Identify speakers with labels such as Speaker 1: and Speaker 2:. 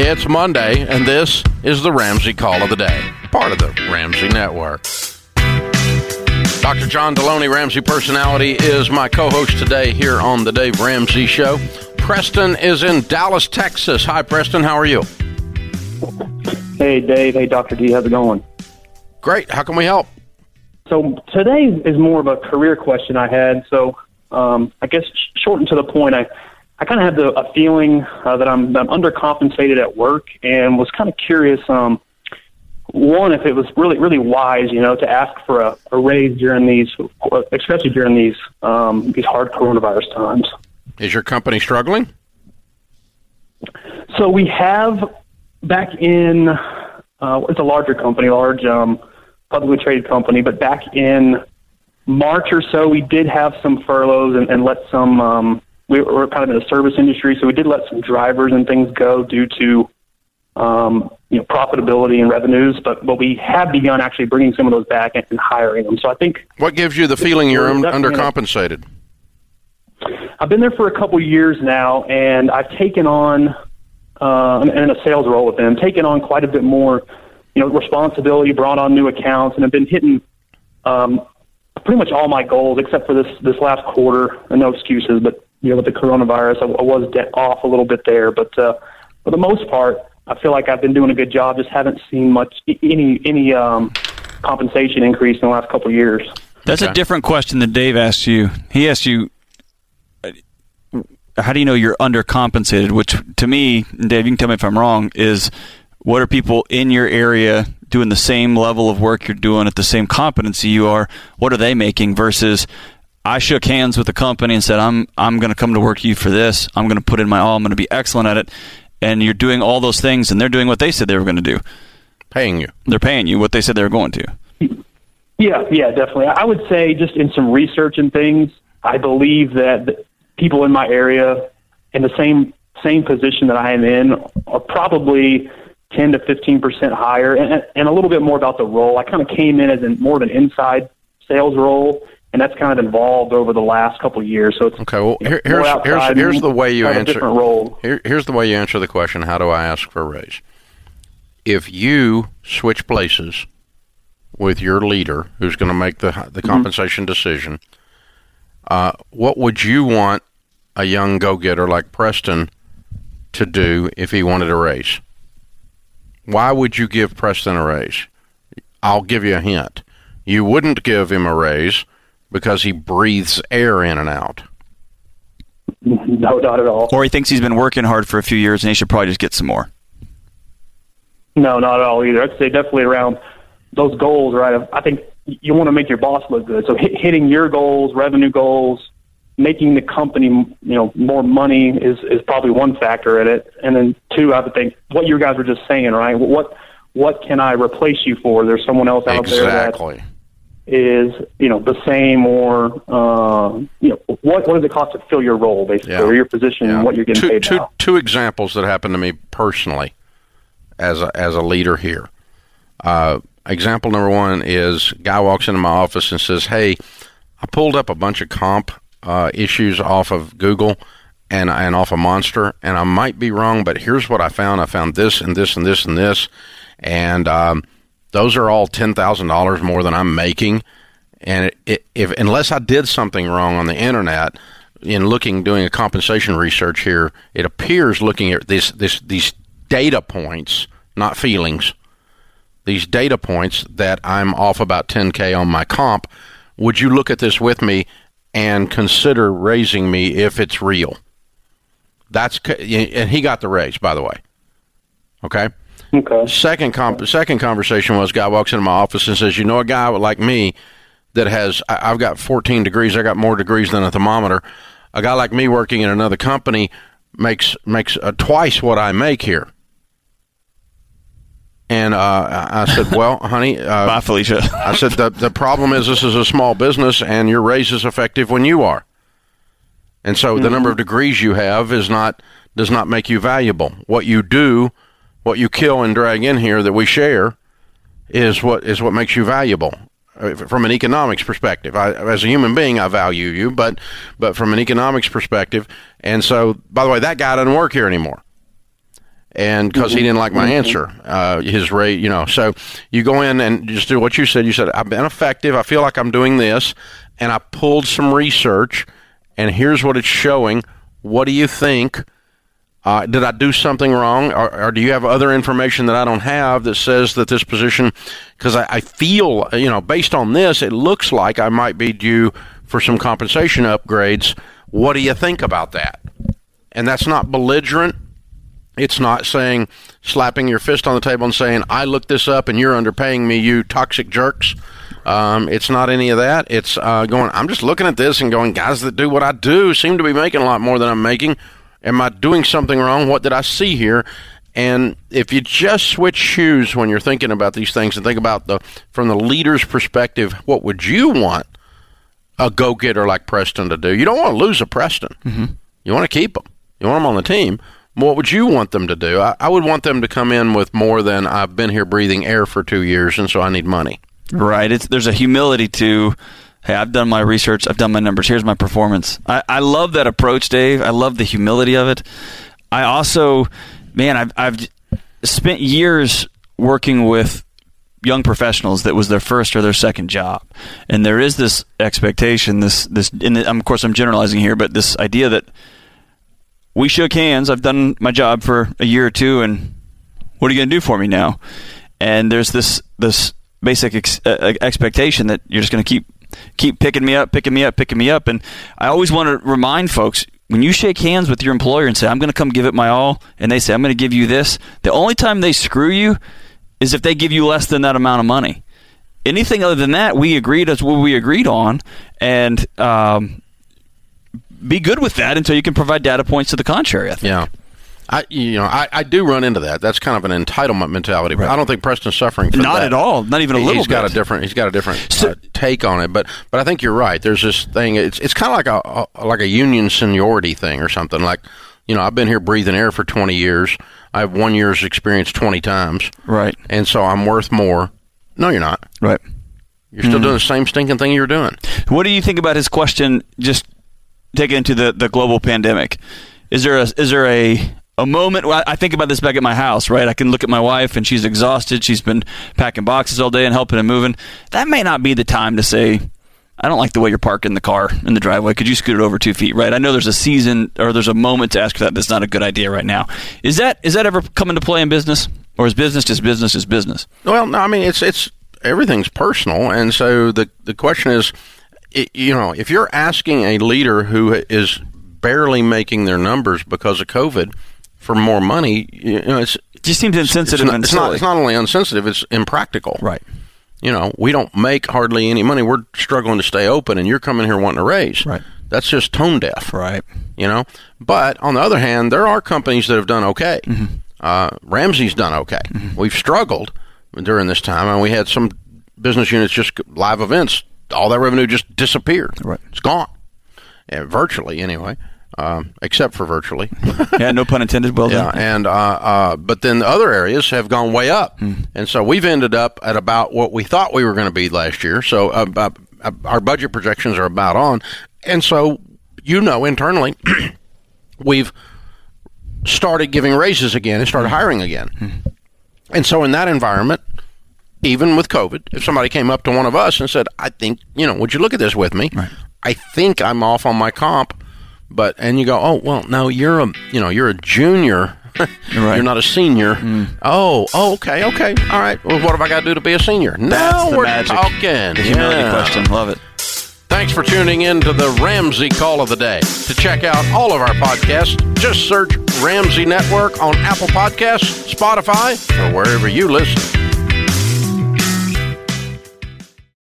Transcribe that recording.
Speaker 1: It's Monday, and this is the Ramsey Call of the Day, part of the Ramsey Network. Dr. John Delony, Ramsey personality, is my co host today here on the Dave Ramsey Show. Preston is in Dallas, Texas. Hi, Preston. How are you?
Speaker 2: Hey, Dave. Hey, Dr. D. How's it going?
Speaker 1: Great. How can we help?
Speaker 2: So today is more of a career question I had. So um, I guess shortened to the point, I I kind of had the, a feeling uh, that I'm, I'm undercompensated at work, and was kind of curious. Um, one, if it was really really wise, you know, to ask for a, a raise during these, especially during these um, these hard coronavirus times.
Speaker 1: Is your company struggling?
Speaker 2: So we have back in uh, it's a larger company, large um, publicly traded company, but back in March or so, we did have some furloughs and, and let some um, we were kind of in the service industry, so we did let some drivers and things go due to um, you know profitability and revenues. But but we have begun actually bringing some of those back and, and hiring them. So I think
Speaker 1: what gives you the feeling you're un- undercompensated.
Speaker 2: I've been there for a couple years now, and I've taken on uh, in a sales role with them, taken on quite a bit more, you know, responsibility, brought on new accounts, and have been hitting um, pretty much all my goals except for this this last quarter. And no excuses, but you know, with the coronavirus, I, I was de- off a little bit there, but uh, for the most part, I feel like I've been doing a good job. Just haven't seen much any any um, compensation increase in the last couple of years.
Speaker 3: That's okay. a different question than Dave asked you. He asked you, uh, "How do you know you're undercompensated?" Which, to me, Dave, you can tell me if I'm wrong. Is what are people in your area doing the same level of work you're doing at the same competency you are? What are they making versus I shook hands with the company and said, "I'm I'm going to come to work you for this. I'm going to put in my all. I'm going to be excellent at it." And you're doing all those things, and they're doing what they said they were going to do.
Speaker 1: Paying you.
Speaker 3: They're paying you what they said they were going to.
Speaker 2: Yeah, yeah, definitely. I would say just in some research and things, I believe that people in my area in the same same position that I am in are probably 10 to 15 percent higher, and, and a little bit more about the role. I kind of came in as in more of an inside sales role, and that's kind of evolved over the last couple of years. So it's
Speaker 1: okay. Well, here, here's here's here's the way you answer. Here, here's the way you answer the question: How do I ask for a raise? If you switch places with your leader, who's going to make the the mm-hmm. compensation mm-hmm. decision, uh, what would you want a young go getter like Preston to do if he wanted a raise? Why would you give Preston a raise? I'll give you a hint. You wouldn't give him a raise because he breathes air in and out.
Speaker 2: No, not at all.
Speaker 3: Or he thinks he's been working hard for a few years and he should probably just get some more.
Speaker 2: No, not at all either. I'd say definitely around those goals, right? I think you want to make your boss look good. So hitting your goals, revenue goals, making the company, you know, more money is is probably one factor in it. And then two, I would think what you guys were just saying, right? What what can I replace you for? There's someone else out
Speaker 1: exactly.
Speaker 2: there that is you know the same or uh, you know what what does it cost to fill your role basically yeah. or your position yeah. and what you're getting
Speaker 1: two,
Speaker 2: paid
Speaker 1: two,
Speaker 2: now?
Speaker 1: Two examples that happened to me personally as a, as a leader here. Uh, example number one is guy walks into my office and says, "Hey, I pulled up a bunch of comp uh, issues off of Google." And, and off of Monster, and I might be wrong, but here's what I found. I found this and this and this and this, and um, those are all ten thousand dollars more than I'm making, and it, it, if unless I did something wrong on the internet in looking doing a compensation research here, it appears looking at this this these data points, not feelings, these data points that I'm off about 10k on my comp. Would you look at this with me and consider raising me if it's real? That's and he got the raise, by the way. Okay.
Speaker 2: Okay.
Speaker 1: Second com- second conversation was guy walks into my office and says, "You know, a guy like me that has I, I've got 14 degrees. I got more degrees than a thermometer. A guy like me working in another company makes makes uh, twice what I make here." And uh, I said, "Well, honey, uh,
Speaker 3: bye, Felicia."
Speaker 1: I said, "the the problem is this is a small business, and your raise is effective when you are, and so mm-hmm. the number of degrees you have is not does not make you valuable. What you do." What you kill and drag in here that we share is what is what makes you valuable uh, from an economics perspective. I, as a human being, I value you, but but from an economics perspective, and so by the way, that guy doesn't work here anymore. and because he didn't like my answer, uh, his rate, you know. So you go in and just do what you said. You said I've been effective. I feel like I'm doing this, and I pulled some research, and here's what it's showing. What do you think? Uh, did I do something wrong, or, or, do you have other information that I don't have that says that this position? Because I, I, feel, you know, based on this, it looks like I might be due for some compensation upgrades. What do you think about that? And that's not belligerent. It's not saying slapping your fist on the table and saying, "I looked this up and you're underpaying me, you toxic jerks." Um, it's not any of that. It's uh, going. I'm just looking at this and going, guys that do what I do seem to be making a lot more than I'm making Am I doing something wrong? What did I see here? And if you just switch shoes when you're thinking about these things and think about the from the leader's perspective, what would you want a go-getter like Preston to do? You don't want to lose a Preston. Mm-hmm. You want to keep them. You want them on the team. What would you want them to do? I, I would want them to come in with more than I've been here breathing air for two years, and so I need money.
Speaker 3: Right. It's there's a humility to hey, I've done my research, I've done my numbers, here's my performance. I, I love that approach, Dave. I love the humility of it. I also, man, I've, I've spent years working with young professionals that was their first or their second job, and there is this expectation, this this, and of course I'm generalizing here, but this idea that we shook hands. I've done my job for a year or two, and what are you going to do for me now? And there's this this basic ex- uh, expectation that you're just going to keep keep picking me up, picking me up, picking me up. And I always want to remind folks when you shake hands with your employer and say, I'm going to come give it my all, and they say, I'm going to give you this, the only time they screw you is if they give you less than that amount of money. Anything other than that, we agreed as what we agreed on, and um, be good with that until you can provide data points to the contrary. I think.
Speaker 1: Yeah. I you know I, I do run into that. That's kind of an entitlement mentality, but right. I don't think Preston's suffering from
Speaker 3: not
Speaker 1: that.
Speaker 3: at all. Not even a little.
Speaker 1: He's
Speaker 3: bit.
Speaker 1: got a different. He's got a different so, uh, take on it. But but I think you're right. There's this thing. It's it's kind of like a, a like a union seniority thing or something. Like you know I've been here breathing air for 20 years. I have one year's experience 20 times.
Speaker 3: Right.
Speaker 1: And so I'm worth more. No, you're not.
Speaker 3: Right.
Speaker 1: You're still mm. doing the same stinking thing you're doing.
Speaker 3: What do you think about his question? Just take it into the the global pandemic. Is there a is there a a moment I think about this back at my house, right? I can look at my wife and she's exhausted. She's been packing boxes all day and helping and moving. That may not be the time to say, I don't like the way you're parking the car in the driveway. Could you scoot it over two feet, right? I know there's a season or there's a moment to ask for that. That's not a good idea right now. Is that is that ever come into play in business, or is business just business is business?
Speaker 1: Well, no, I mean it's it's everything's personal, and so the the question is, you know, if you're asking a leader who is barely making their numbers because of COVID for more money, you know, it's
Speaker 3: it just seems insensitive
Speaker 1: it's not, it's not, it's not only unsensitive; it's impractical.
Speaker 3: Right.
Speaker 1: You know, we don't make hardly any money. We're struggling to stay open, and you're coming here wanting a raise.
Speaker 3: Right.
Speaker 1: That's just tone deaf.
Speaker 3: Right.
Speaker 1: You know, but on the other hand, there are companies that have done okay. Mm-hmm. Uh, Ramsey's done okay. Mm-hmm. We've struggled during this time, and we had some business units just live events. All that revenue just disappeared.
Speaker 3: Right.
Speaker 1: It's gone, yeah, virtually anyway um, except for virtually.
Speaker 3: yeah, no pun intended. Well
Speaker 1: yeah, and uh, uh, but then the other areas have gone way up, mm. and so we've ended up at about what we thought we were going to be last year. So uh, our budget projections are about on, and so you know internally we've started giving raises again and started hiring again, mm. and so in that environment. Even with COVID, if somebody came up to one of us and said, "I think you know, would you look at this with me?
Speaker 3: Right.
Speaker 1: I think I'm off on my comp." But and you go, oh well, no, you're a you know you're a junior. right. You're not a senior. Mm. Oh, oh, okay, okay, all right. Well, what have I got to do to be a senior? Now we're
Speaker 3: magic.
Speaker 1: talking.
Speaker 3: The humility yeah. question. Love it.
Speaker 1: Thanks for tuning in to the Ramsey Call of the Day. To check out all of our podcasts, just search Ramsey Network on Apple Podcasts, Spotify, or wherever you listen.